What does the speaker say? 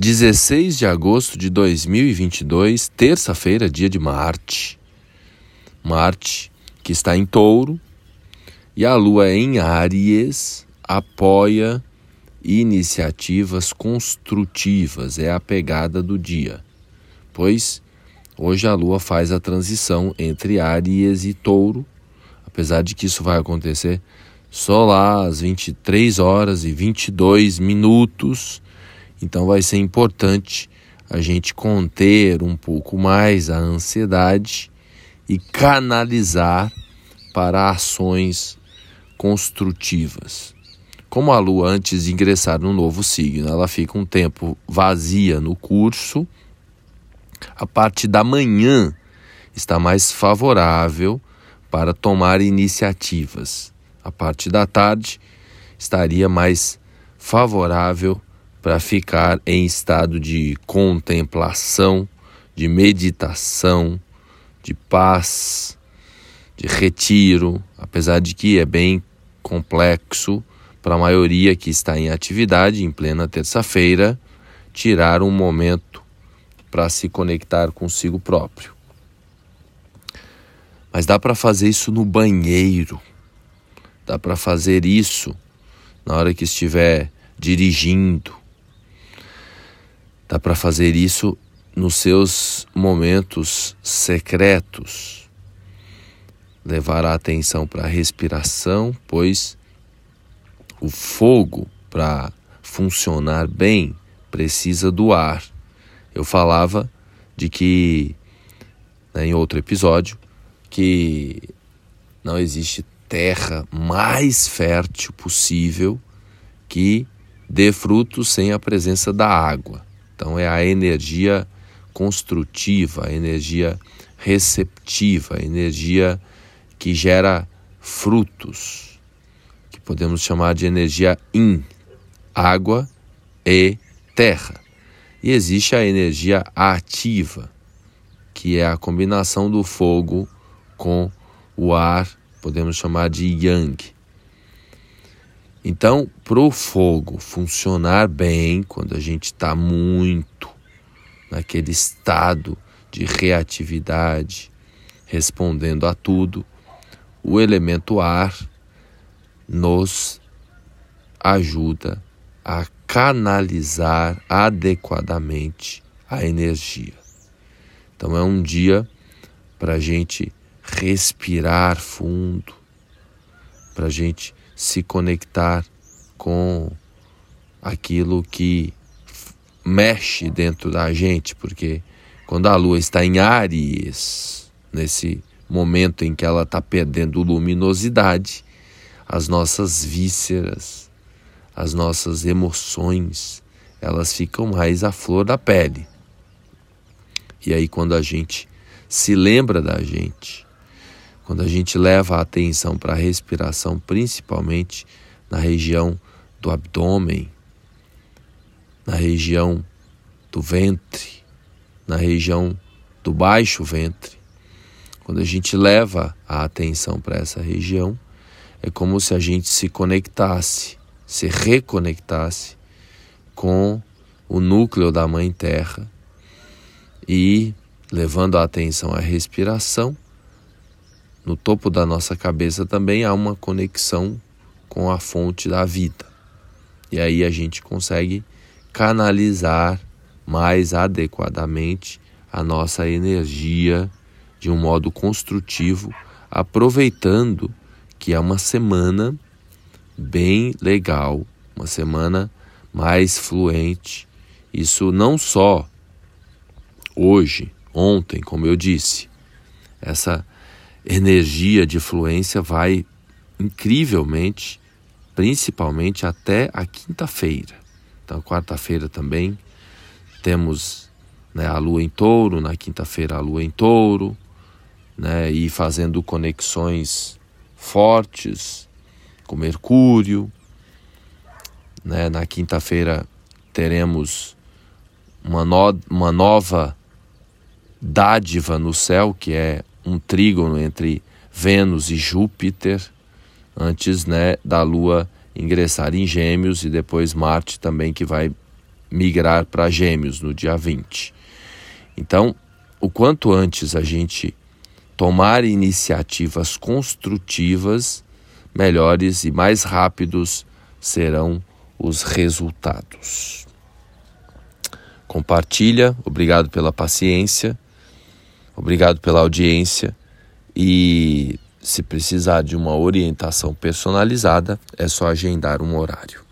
16 de agosto de 2022, terça-feira, dia de Marte. Marte, que está em Touro, e a Lua em Áries, apoia iniciativas construtivas, é a pegada do dia. Pois hoje a Lua faz a transição entre Áries e Touro, apesar de que isso vai acontecer só lá às 23 horas e 22 minutos então vai ser importante a gente conter um pouco mais a ansiedade e canalizar para ações construtivas. Como a lua antes de ingressar no novo signo, ela fica um tempo vazia no curso, a parte da manhã está mais favorável para tomar iniciativas. A parte da tarde estaria mais favorável para ficar em estado de contemplação, de meditação, de paz, de retiro, apesar de que é bem complexo para a maioria que está em atividade em plena terça-feira tirar um momento para se conectar consigo próprio. Mas dá para fazer isso no banheiro. Dá para fazer isso na hora que estiver dirigindo, Dá para fazer isso nos seus momentos secretos. Levar a atenção para a respiração, pois o fogo, para funcionar bem, precisa do ar. Eu falava de que, né, em outro episódio, que não existe terra mais fértil possível que dê frutos sem a presença da água. Então é a energia construtiva, a energia receptiva, a energia que gera frutos, que podemos chamar de energia in, água e terra. E existe a energia ativa, que é a combinação do fogo com o ar, podemos chamar de yang. Então, para o fogo funcionar bem, quando a gente está muito naquele estado de reatividade, respondendo a tudo, o elemento ar nos ajuda a canalizar adequadamente a energia. Então, é um dia para a gente respirar fundo, para a gente se conectar com aquilo que mexe dentro da gente, porque quando a lua está em Áries, nesse momento em que ela está perdendo luminosidade, as nossas vísceras, as nossas emoções, elas ficam mais à flor da pele. E aí, quando a gente se lembra da gente, quando a gente leva a atenção para a respiração, principalmente na região do abdômen, na região do ventre, na região do baixo ventre, quando a gente leva a atenção para essa região, é como se a gente se conectasse, se reconectasse com o núcleo da Mãe Terra e levando a atenção à respiração no topo da nossa cabeça também há uma conexão com a fonte da vida. E aí a gente consegue canalizar mais adequadamente a nossa energia de um modo construtivo, aproveitando que é uma semana bem legal, uma semana mais fluente. Isso não só hoje, ontem, como eu disse, essa energia de fluência vai incrivelmente, principalmente até a quinta-feira. Então, quarta-feira também temos né, a lua em touro, na quinta-feira a lua em touro, né, e fazendo conexões fortes com Mercúrio. Né, na quinta-feira teremos uma, no, uma nova dádiva no céu, que é um trígono entre Vênus e Júpiter, antes né, da Lua ingressar em Gêmeos e depois Marte também que vai migrar para Gêmeos no dia 20. Então, o quanto antes a gente tomar iniciativas construtivas, melhores e mais rápidos serão os resultados. Compartilha, obrigado pela paciência, obrigado pela audiência e se precisar de uma orientação personalizada, é só agendar um horário.